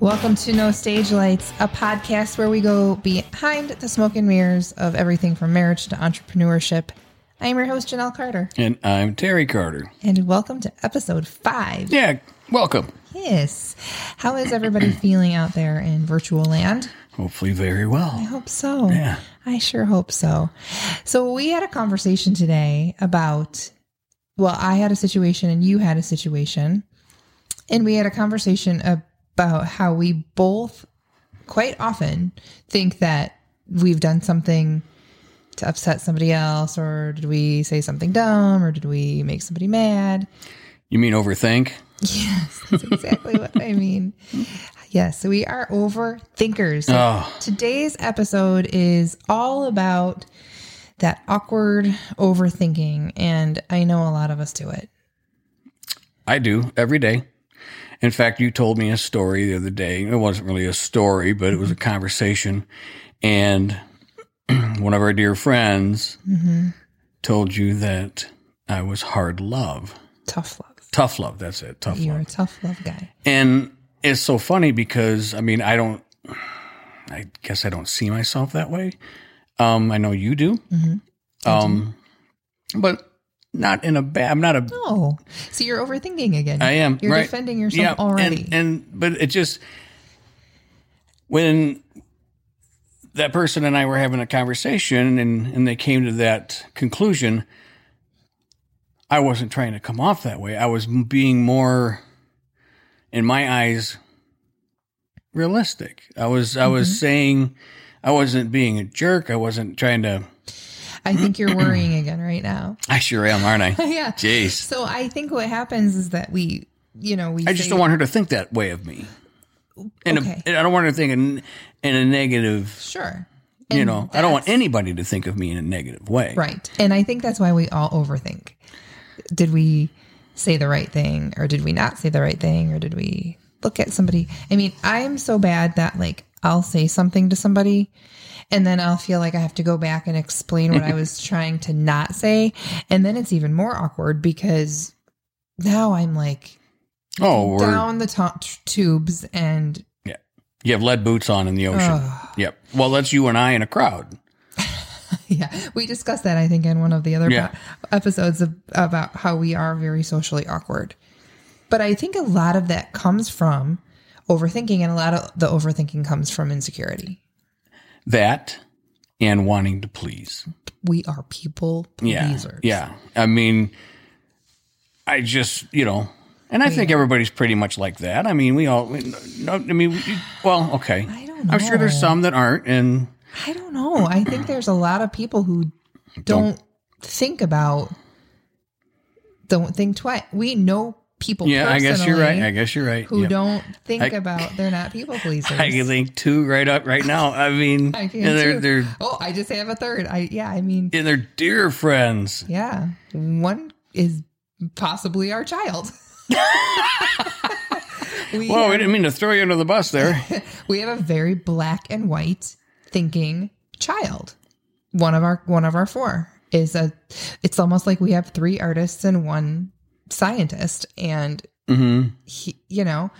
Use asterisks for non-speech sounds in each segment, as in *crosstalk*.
Welcome to No Stage Lights, a podcast where we go behind the smoke and mirrors of everything from marriage to entrepreneurship. I am your host, Janelle Carter, And I'm Terry Carter. and welcome to episode five. Yeah, welcome. Yes. How is everybody *clears throat* feeling out there in virtual land? Hopefully, very well. I hope so. Yeah. I sure hope so. So, we had a conversation today about, well, I had a situation and you had a situation. And we had a conversation about how we both quite often think that we've done something to upset somebody else, or did we say something dumb, or did we make somebody mad? You mean overthink? Yes, that's exactly what I mean. Yes, so we are overthinkers. So Oh. Today's episode is all about that awkward overthinking, and I know a lot of us do it. I do every day. In fact, you told me a story the other day. It wasn't really a story, but it was a conversation. And *clears throat* one of our dear friends told you that I was hard love. Tough love. Tough love. That's it. Tough You're love. a tough love guy. And it's so funny because I mean, I don't, I guess I don't see myself that way. Um, I know you do. Um, but not in a bad, I'm not a, No, so you're overthinking again. I am. You're right. defending yourself Yeah, already. And, and, but it just, when that person and I were having a conversation and, and they came to that conclusion, I wasn't trying to come off that way. I was being more, in my eyes, realistic. I was, I was mm-hmm. saying, I wasn't being a jerk. I wasn't trying to, I think you're worrying again right now. *clears throat* I sure am, aren't I? *laughs* yeah. Jeez. So I think what happens is that we, you know, we I just say- don't want her to think that way of me. And Okay. I don't want her to think in, in a negative, sure. you know, I don't want anybody to think of me in a negative way. Right. And I think that's why we all overthink. Did we say the right thing or did we not say the right thing or did we look at somebody? I mean, I'm so bad that like I'll say something to somebody and then I'll feel like I have to go back and explain what I was *laughs* trying to not say. And then it's even more awkward because now I'm like Oh, down the top tubes and yeah. You have lead boots on in the ocean. Yep. Well, that's you and I in a crowd. *laughs* Yeah, we discussed that I think in one of the other Yeah. po- episodes of, about how we are very socially awkward. But I think a lot of that comes from overthinking, and a lot of the overthinking comes from insecurity. That and wanting to please. We are people pleasers. Yeah. I mean, I just, you know, and I think everybody's pretty much like that. I mean, we all, we- no, I mean, we, well, okay. I don't I'm sure there's some that aren't. And I don't know. I think there's a lot of people who don't, think about, don't think twice. We know people. yeah, I guess you're right. I guess you're right. Who Yep. don't think I- about they're not people pleasers. *laughs* I can think two right up right now. I mean, *laughs* I can they're, too. they're, oh, I just have a third. I yeah. I mean, and they're dear friends. Yeah. One is possibly our child. *laughs* we, Whoa, we didn't mean to throw you under the bus there. we have a very black and white thinking child. One of our one of our four is a it's almost like we have three artists and one scientist and hmm he, you know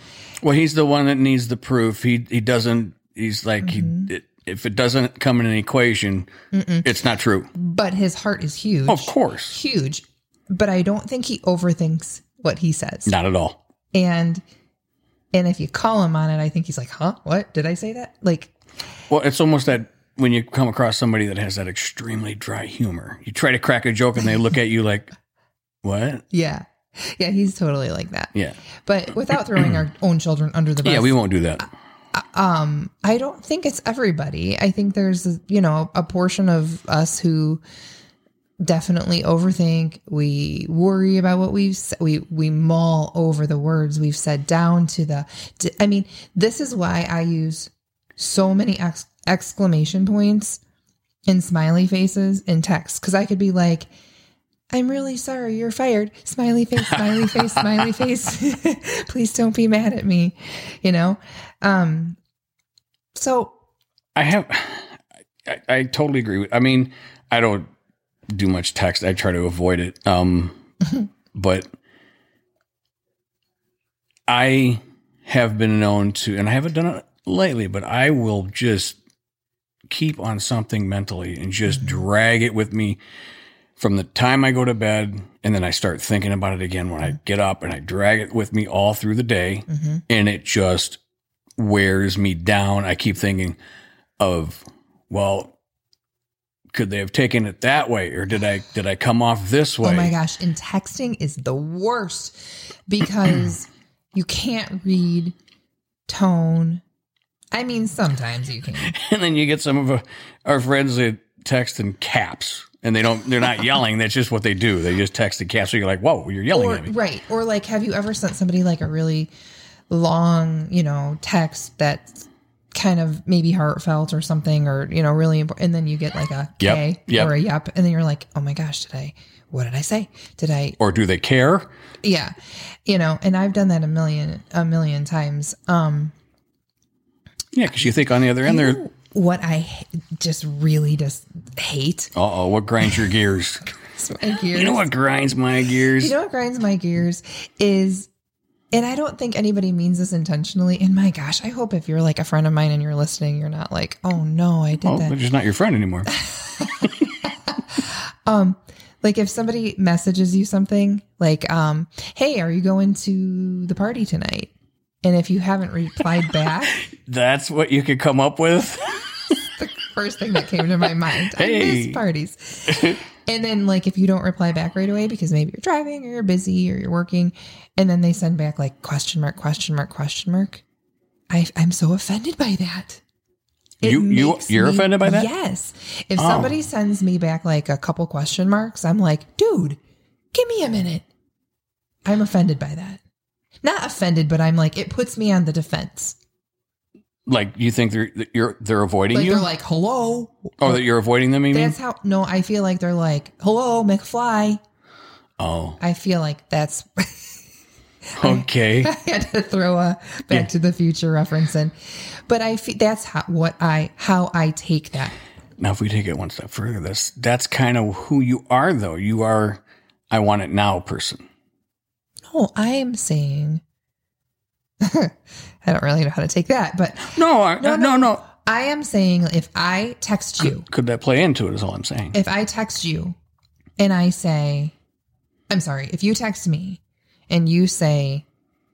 Well, he's the one that needs the proof. He he doesn't. He's like Mm-hmm. he. It, if it doesn't come in an equation, it's not true. but his heart is huge Of course, huge but i don't think he overthinks what he says not at all. and and if you call him on it i think he's like huh what did i say that like Well, it's almost that when you come across somebody that has that extremely dry humor, you try to crack a joke and they look at you like, "What?" *laughs* Yeah. *laughs* Yeah, he's totally like that. Yeah, But without throwing our own children under the bus. yeah. We won't do that. um I don't think it's everybody. I think there's you know a portion of us who definitely overthink. We worry about what we've said. We we mull over the words we've said down to the I mean, this is why I use so many ex- exclamation points and smiley faces in text cuz I could be like I'm really sorry you're fired. Smiley face, smiley face, smiley face. *laughs* Please don't be mad at me, you know? Um so I have. I, I totally agree with. I mean, I don't do much text. I try to avoid it. Um, *laughs* but I have been known to, and I haven't done it lately, but I will just keep on something mentally and just drag it with me from the time I go to bed. And then I start thinking about it again when I get up and I drag it with me all through the day. Mm-hmm. And it just wears me down. I keep thinking of, well, could they have taken it that way or did I did I come off this way? Oh my gosh. And texting is the worst because *clears throat* you can't read tone. I mean, sometimes you can. *laughs* And then you get some of our friends that text in caps and they don't they're not yelling, that's just what they do. They just text the caps. So you're like, whoa, you're yelling Or, at me. right. Or like, have you ever sent somebody like a really long, you know, text that's kind of maybe heartfelt or something or, you know, really important. And then you get like a Yep, K yep. or a yep. And then you're like, oh my gosh, did I, what did I say? Did I, Or do they care? yeah, you know, and I've done that a million, a million times. Um, Yeah, because you think on the other end they're what I just really just hate. uh oh, what grinds your gears? *laughs* My gears. You know what grinds my gears? You know what grinds my gears is, and I don't think anybody means this intentionally. And my gosh, I hope if you're like a friend of mine and you're listening, you're not like, oh no, I did oh, that. they're just not your friend anymore. *laughs* um, Like if somebody messages you something like, um, hey, are you going to the party tonight? And if you haven't replied back, *laughs* That's what you could come up with. First thing that came to my mind. I miss parties. *laughs* and then like if you don't reply back right away because maybe you're driving or you're busy or you're working, and then they send back like question mark, question mark, question mark. I I'm so offended by that. It you you you're offended by that? Yes. If Oh. somebody sends me back like a couple question marks, I'm like, dude, give me a minute. I'm offended by that. Not offended, but I'm like, it puts me on the defense. Like you think they're that you're they're avoiding Like you, they're like, hello, or that you're avoiding them. You mean? That's how. No, I feel like they're like, "Hello, McFly." Oh, I feel like that's. *laughs* okay. I had to throw a Back to the Future reference in, but I feel that's how what I how I take that. Now, if we take it one step further, that's that's kind of who you are, though. You are, I want it now person. No, I am saying. *laughs* I don't really know how to take that, but No, I, no, no, no. I am saying if I text you, Could that play into it? Is all I'm saying. if I text you and I say, I'm sorry, if you text me and you say,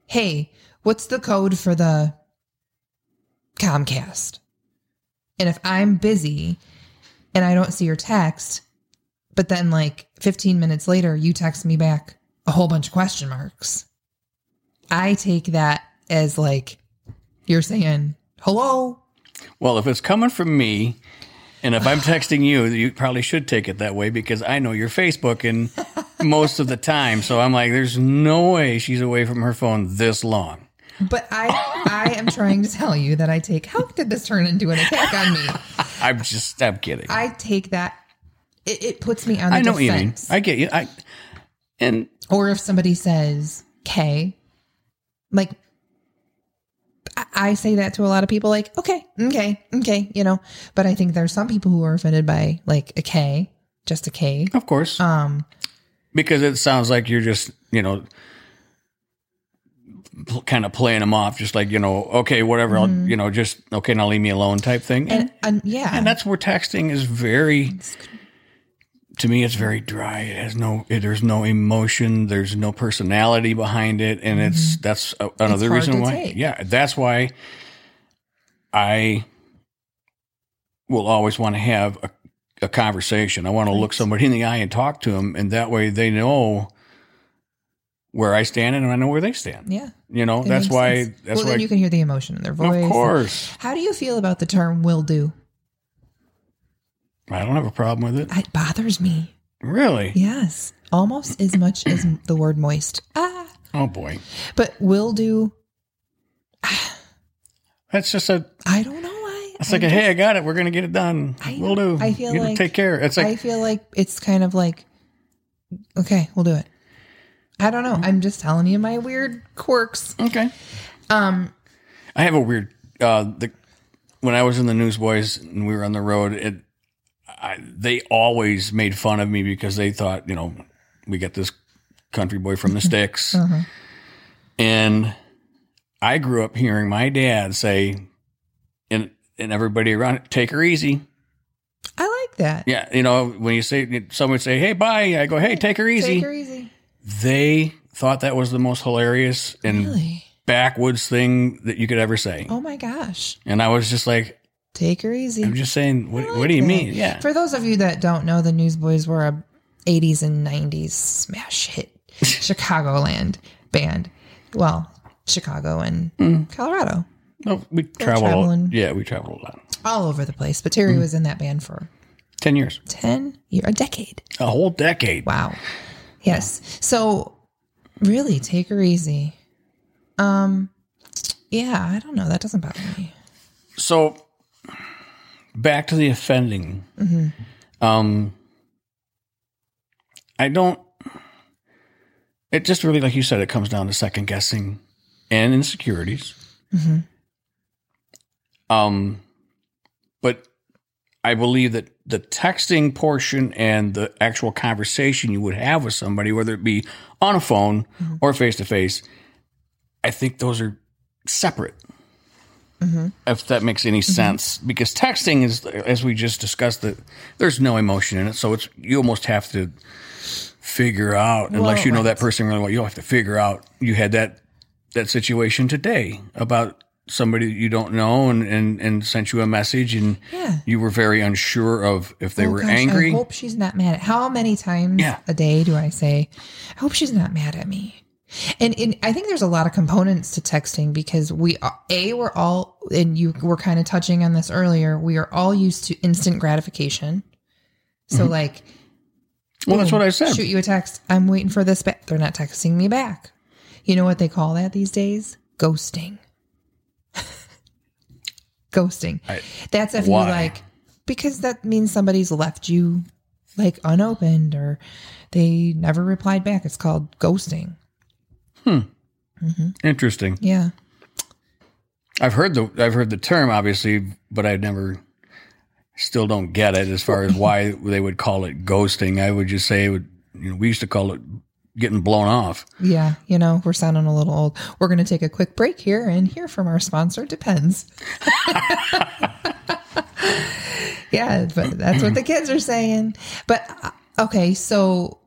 hey, what's the code for the Comcast? And if I'm busy and I don't see your text, but then like 15 minutes later, you text me back a whole bunch of question marks, I take that as like you're saying, hello. Well, if it's coming from me, and if I'm texting you, you probably should take it that way because I know you're Facebooking *laughs* most of the time. So I'm like, there's no way she's away from her phone this long. But I, I am trying to tell you that I take, how did this turn into an attack on me? *laughs* I'm just, I'm kidding. I, I take that. It, it puts me on the know you mean. defense. I get you. I and or if somebody says K, like I- say that to a lot of people, like okay, okay, okay, you know. But I think there's some people who are offended by like a K, just a K. of course, Um, because it sounds like you're just, you know, kind of playing them off, just like you know, okay, whatever, I'll, you know, just okay, now leave me alone, type thing. And, and, and yeah, and that's where texting is very. To me, it's very dry. It has no. It, there's no emotion. There's no personality behind it, and it's mm-hmm. that's another hard reason why. take. Yeah, that's why I will always want to have a, a conversation. I want to look somebody in the eye and talk to them, and that way they know where I stand and I know where they stand. yeah. You know, it that's why. sense. That's well, why. then you can hear the emotion in their voice. of course, How do you feel about the term "will do"? I don't have a problem with it. It bothers me. Really? Yes, almost as much as the word "moist." Ah, Oh boy, but "will do." that's just a. I don't know why. It's like a hey, I got it. We're gonna get it done. I we'll do. I feel You like- take care. It's like I feel like it's kind of like, okay, we'll do it. I don't know. I'm just telling you my weird quirks. okay. Um, I have a weird. Uh, the when I was in the Newsboys and we were on the road, it I, they always made fun of me because they thought, you know, we got this country boy from the *laughs* sticks, Uh-huh. and I grew up hearing my dad say, and and everybody around, take her easy. I like that. Yeah, you know, when you say someone would say, "Hey, bye," I go, "Hey, take her easy." Take her easy. They thought that was the most hilarious and Really? backwoods thing that you could ever say, Oh my gosh. and I was just like, Take her easy. "I'm just saying, what, I what do you that. mean?" Yeah, For those of you that don't know, the Newsboys were a 80s and 90s smash hit *laughs* Chicagoland band. Well, Chicago and Hmm. Colorado, no, we traveling. Yeah, we traveled a lot. all over the place. But Terry Hmm. was in that band for Ten years, 10 year, a decade. a whole decade. Wow. Yes. So really take her easy. Um yeah, I don't know. That doesn't bother me. So back to the offending. Um, I don't. It just really, like you said, it comes down to second guessing and insecurities. Um, but I believe that the texting portion and the actual conversation you would have with somebody, whether it be on a phone or face to face, I think those are separate Mm-hmm. if that makes any mm-hmm. sense because texting is as we just discussed that there's no emotion in it so it's you almost have to figure out unless Well, you know right. that person really well you'll have to figure out you had that that situation today about somebody you don't know and and, and sent you a message and Yeah. you were very unsure of if they Oh, were gosh, angry I hope she's not mad at How many times Yeah. a day do I say, I hope she's not mad at me? And, and I think there's a lot of components to texting because we a we're all and you were kind of touching on this earlier. We are all used to instant gratification. So mm-hmm. like well that's what i said shoot you a text. I'm waiting for this back. They're not texting me back. You know what they call that these days? Ghosting. *laughs* Ghosting. I- That's if why? you like because that means somebody's left you like unopened or they never replied back. It's called ghosting. Interesting Yeah. I've heard the I've heard the term obviously, but I never still don't get it as far as *laughs* why they would call it ghosting. I would just say it would you know, we used to call it getting blown off. Yeah. You know, we're sounding a little old. We're going to take a quick break here and hear from our sponsor, Depends. *laughs* yeah, but that's what the kids are saying. But uh, okay, so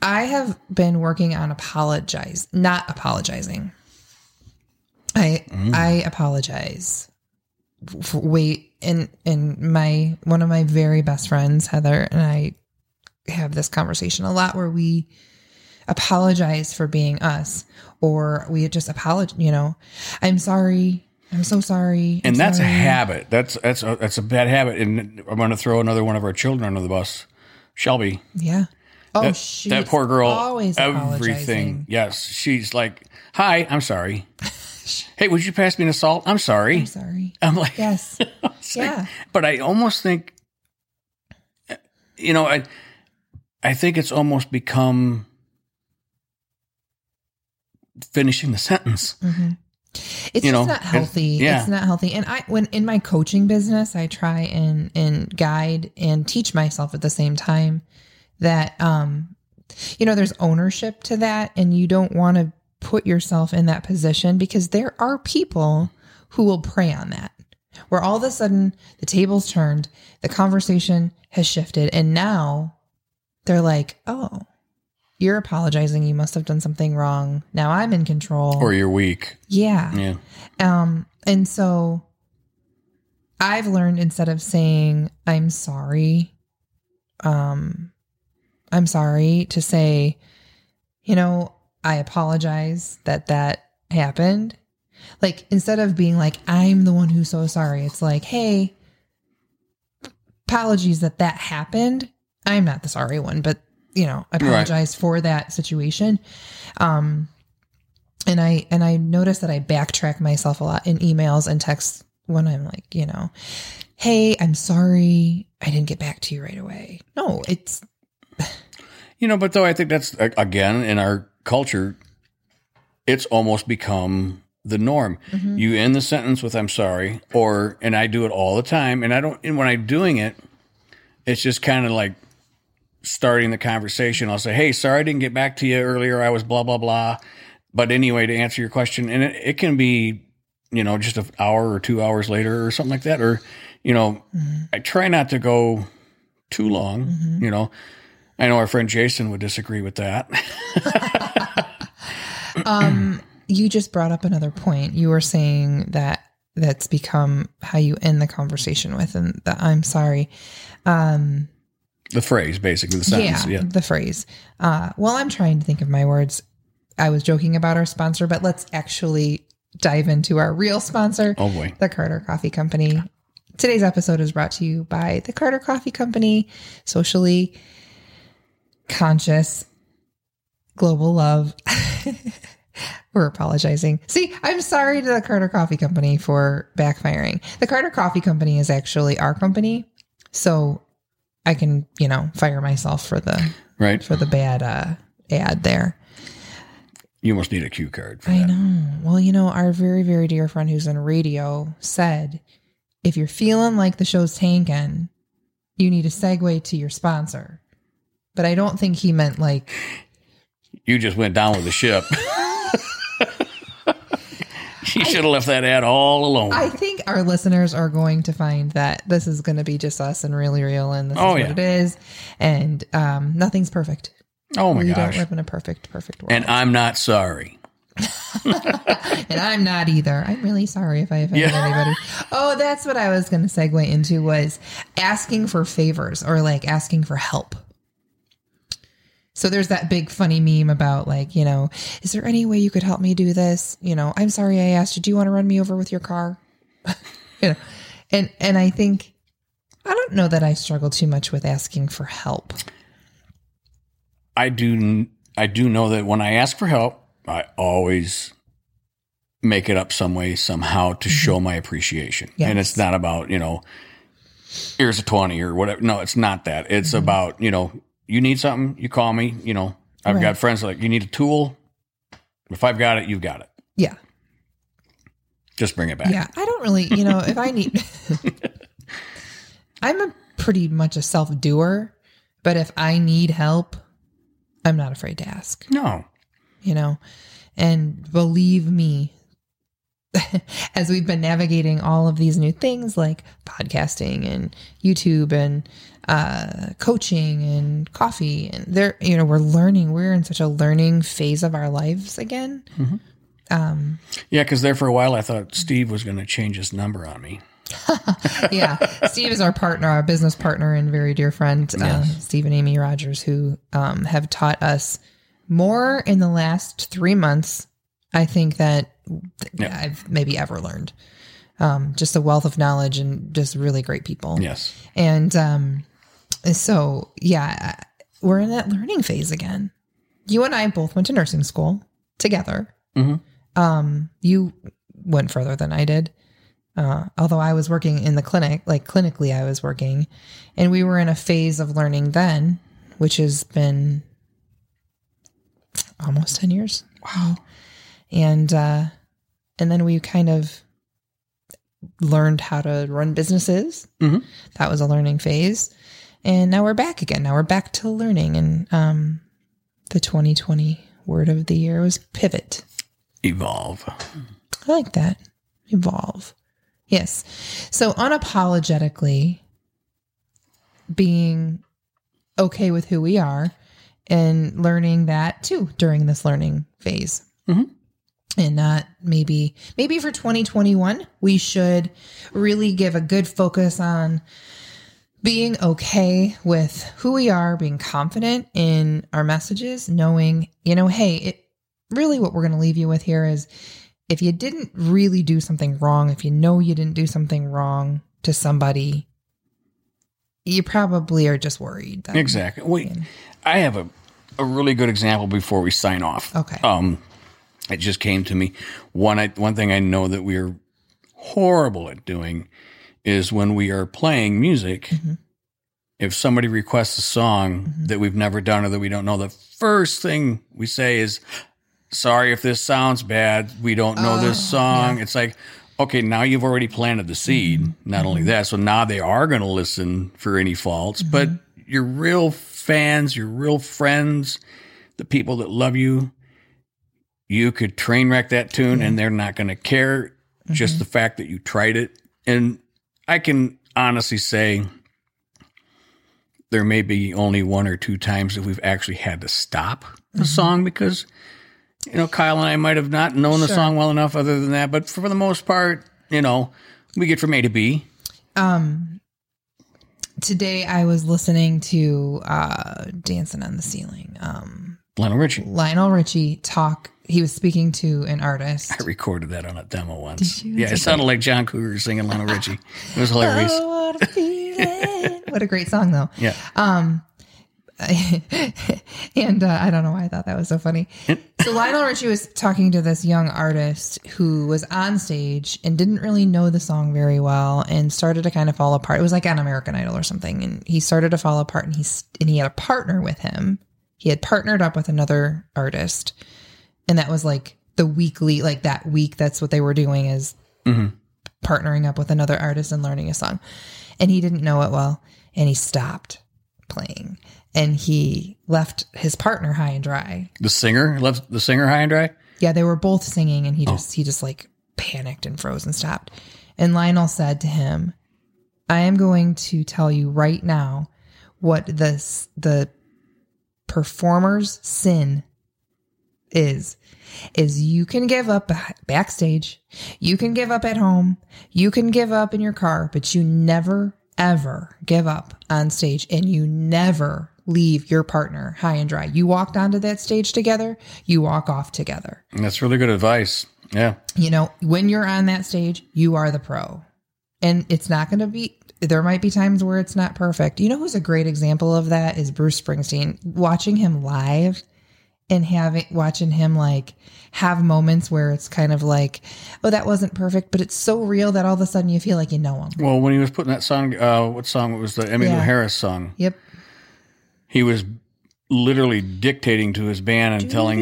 I have been working on apologize, not apologizing. I I apologize. For, wait, and and my one of my very best friends, Heather, and I have this conversation a lot where we apologize for being us or we just apologize you know i'm sorry i'm so sorry I'm And that's a habit. That's that's a, that's a bad habit. And I'm going to throw another one of our children under the bus, Shelby. yeah oh That, that poor girl. always everything. apologizing. Yes, she's like, "Hi, I'm sorry." *laughs* hey, would you pass me an salt? I'm sorry. i'm sorry I'm like, yes *laughs* yeah but I almost think, you know, I, I think it's almost become finishing the sentence. Mm-hmm. it's You just know, not it's- healthy yeah. it's not healthy and i when in my coaching business i try and and guide and teach myself at the same time that um you know there's ownership to that and you don't want to put yourself in that position because there are people who will prey on that. Where all of a sudden the tables turned the conversation has shifted and now they're like oh you're apologizing. You must have done something wrong. Now i'm in control. Or you're weak. yeah. Yeah. um, and so I've learned instead of saying I'm sorry, um, I'm sorry to say, you know, I apologize that that happened. Like instead of being like I'm the one who's so sorry, it's like, hey, apologies that that happened. I'm not the sorry one, but you know, I apologize for that situation. Um, and I and I notice that I backtrack myself a lot in emails and texts when I'm like, you know, hey, I'm sorry, I didn't get back to you right away. No, it's You know, but though I think that's again in our culture, it's almost become the norm. Mm-hmm. You end the sentence with "I'm sorry," or and I do it all the time. And I don't. And when I'm doing it, it's just kind of like starting the conversation. I'll say, "Hey, sorry, I didn't get back to you earlier. I was blah blah blah." but anyway, to answer your question, and it, it can be, you know, just an hour or two hours later or something like that, or you know, mm-hmm. I try not to go too long. Mm-hmm. You know, I know our friend Jason would disagree with that. *laughs* Um, you just brought up another point. You were saying that that's become how you end the conversation with, and that I'm sorry. Um, the phrase, basically, the sentence. yeah, Yeah. the phrase. Uh, well, I'm trying to think of my words. I was joking about our sponsor, but let's actually dive into our real sponsor, Oh boy. the Carter Coffee Company. Today's episode is brought to you by the Carter Coffee Company, socially conscious, global love. *laughs* We're apologizing. See, I'm sorry to the Carter Coffee Company for backfiring. The Carter Coffee Company is actually our company. So I can, you know, fire myself for the Right. for the bad uh ad there. You almost need a cue card for I that. know. Well, you know, our very, very dear friend who's in radio said if you're feeling like the show's tanking, you need a segue to your sponsor. But I don't think he meant like, You just went down with the ship. *laughs* you should have left that ad all alone. I think our listeners are going to find that this is going to be just us and really real and this Oh, is yeah. what it is. And um, nothing's perfect. oh my we gosh. don't live in a perfect, perfect world. And I'm not sorry. *laughs* and I'm not either. I'm really sorry if I offended Yeah. anybody. Oh, that's what I was going to segue into was asking for favors or like asking for help. So there's that big funny meme about like, you know, is there any way you could help me do this? You know, I'm sorry I asked you. Do you want to run me over with your car? *laughs* you know, and and I think I don't know that I struggle too much with asking for help. I do I do know that when I ask for help, I always make it up some way somehow to mm-hmm. show my appreciation. Yes. And it's not about, you know, here's a 20 or whatever. No, it's not that. It's mm-hmm. about, you know, you need something, you call me, you know. I've Right. got friends like you need a tool. If I've got it, you've got it. Yeah. Just bring it back. Yeah, I don't really, you know, if I need, *laughs* I'm a pretty much a self doer, but if I need help, I'm not afraid to ask, No. you know, and believe me, *laughs* as we've been navigating all of these new things like podcasting and YouTube and uh, coaching and coffee, and there, you know, we're learning, we're in such a learning phase of our lives again. Um, Yeah, because there for a while I thought Steve was going to change his number on me. *laughs* yeah, Steve is our partner, our business partner, and very dear friend, uh, Steve and Amy Rogers, who um, have taught us more in the last three months. I think that th- Yeah. I've maybe ever learned. Um, just a wealth of knowledge and just really great people. Yes. And um, so, yeah, we're in that learning phase again. You and I both went to nursing school together. Mhm. Um, you went further than I did. Uh, although I was working in the clinic, like clinically, I was working, and we were in a phase of learning then, which has been almost 10 years. Wow. And, uh, and then we kind of learned how to run businesses. Mhm. That was a learning phase. And now we're back again. Now we're back to learning. And, um, the 2020 word of the year was pivot. Evolve. I like that. Evolve. Yes. So unapologetically being okay with who we are and learning that too during this learning phase. Mhm. And not maybe, maybe for 2021, we should really give a good focus on being okay with who we are, being confident in our messages, knowing, you know, hey, it really what we're going to leave you with here is if you didn't really do something wrong, if you know you didn't do something wrong to somebody, you probably are just worried. That, Exactly. Wait, I have a, a really good example before we sign off. Okay. Um, it just came to me. One, I, one thing I know that we're horrible at doing is when we are playing music. Mm-hmm. If somebody requests a song that we've never done or that we don't know, the first thing we say is, "Sorry if this sounds bad. We don't know Oh, this song." It's like, okay, now you've already planted the seed. Mm-hmm. Not only that, so now they are going to listen for any faults. Mm-hmm. But your real fans, your real friends, the people that love you, you could train wreck that tune and they're not going to care. Just the fact that you tried it. And I can honestly say there may be only one or two times that we've actually had to stop the song because, you know, Kyle and I might have not known the song well enough other than that. But for the most part, you know, we get from A to B. um Today I was listening to uh, Dancing on the Ceiling. Um, Lionel Richie. Lionel Richie talk. He was speaking to an artist. I recorded that on a demo once. Yeah, it sounded like John Cougar singing Lionel Richie. It was hilarious. Oh, what a what a great song, though. Yeah. Um, *laughs* and uh, I don't know why I thought that was so funny. so Lionel Richie was talking to this young artist who was on stage and didn't really know the song very well and started to kind of fall apart. It was like on American Idol or something, and he started to fall apart. And he's and he had a partner with him. He had partnered up with another artist, and that was like the weekly, like that week. That's what they were doing is mm-hmm. partnering up with another artist and learning a song. And he didn't know it well, and he stopped playing and he left his partner high and dry. The singer left the singer high and dry. Yeah, they were both singing and he oh. just he just like panicked and froze and stopped. And Lionel said to him, "I am going to tell you right now what this the performer's sin is is you can give up backstage, you can give up at home, you can give up in your car, but you never ever give up on stage and you never leave your partner high and dry. You walked onto that stage together, you walk off together. That's really good advice. Yeah. You know, when you're on that stage, you are the pro. And it's not going to be there might be times where it's not perfect. You know who's a great example of that is Bruce Springsteen. Watching him live and having watching him like have moments where it's kind of like, oh, that wasn't perfect, but it's so real that all of a sudden you feel like you know him. Well, when he was putting that song, uh, what song it was the Emmylou Yeah. Harris song? Yep. He was literally dictating to his band and telling,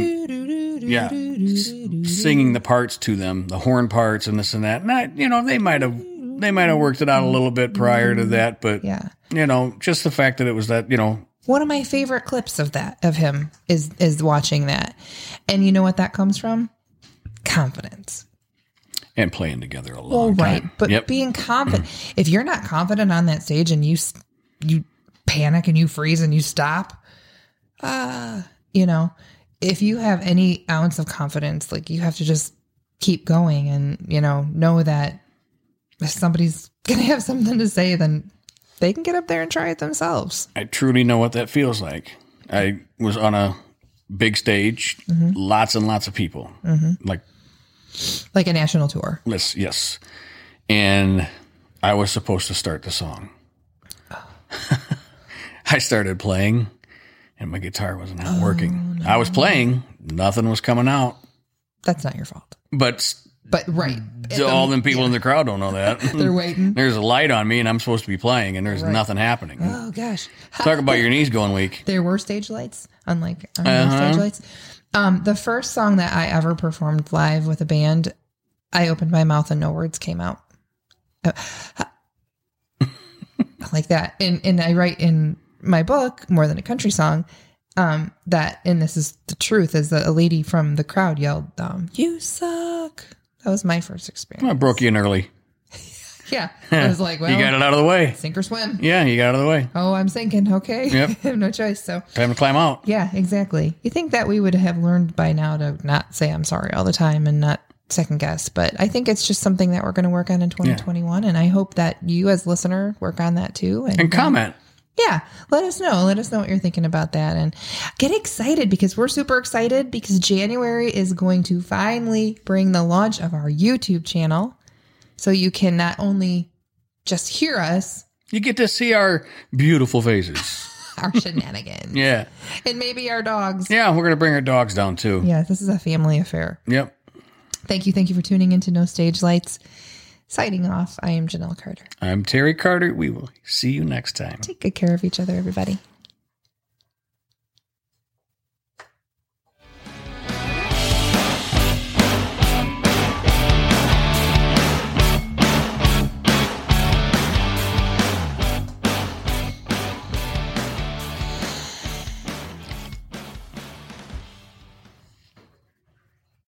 yeah, singing the parts to them, the horn parts and this and that. Not, you know, they might have they might have worked it out a little bit prior to that, but Yeah. you know, just the fact that it was that, you know, One of my favorite clips of that of him is is watching that. And you know what that comes from? Confidence. and playing together a long Well, right, time. but yep. being confident. *clears throat* if you're not confident on that stage and you s- you panic and you freeze and you stop, ah, you know, if you have any ounce of confidence, like you have to just keep going and you know know that if somebody's *laughs* gonna have something to say, then they can get up there and try it themselves. I truly know what that feels like. I was on a big stage, Mm-hmm. lots and lots of people, like Like a national tour. Yes, yes. And I was supposed to start the song. *laughs* I started playing and my guitar was not working. I was playing, nothing was coming out. That's not your fault. But But right, all them people in the crowd don't know that. *laughs* they're waiting. There's a light on me and I'm supposed to be playing and there's nothing happening. Oh gosh. Talk about your knees going weak. There were stage lights, unlike Uh-huh. stage lights. Um, the first song that I ever performed live with a band, I opened my mouth and no words came out. Uh, *laughs* like that. And and I write in my book, More Than a Country Song, um, that and this is the truth, is that a lady from the crowd yelled, um, You suck. That was my first experience. I broke you in early. *laughs* Yeah. I *laughs* was like, well, you got it out of the way. sink or swim. Yeah, you got out of the way. Oh, I'm sinking. Okay. Yep. *laughs* I have no choice. So Time to climb out. Yeah, exactly. You think that we would have learned by now to not say I'm sorry all the time and not second guess, but I think it's just something that we're going to work on in 2021 and I hope that you as listener work on that too And um, comment. Yeah, let us know. Let us know what you're thinking about that and get excited because we're super excited because January is going to finally bring the launch of our YouTube channel. So you can not only just hear us, You get to see our beautiful faces. *laughs* our shenanigans, Yeah. and maybe our dogs. Yeah, we're going to bring our dogs down too. Yeah, this is a family affair. Yep. Thank you. Thank you for tuning into No Stage Lights. Signing off, I am Janelle Carter. I'm Terry Carter. We will see you next time. Take good care of each other, everybody.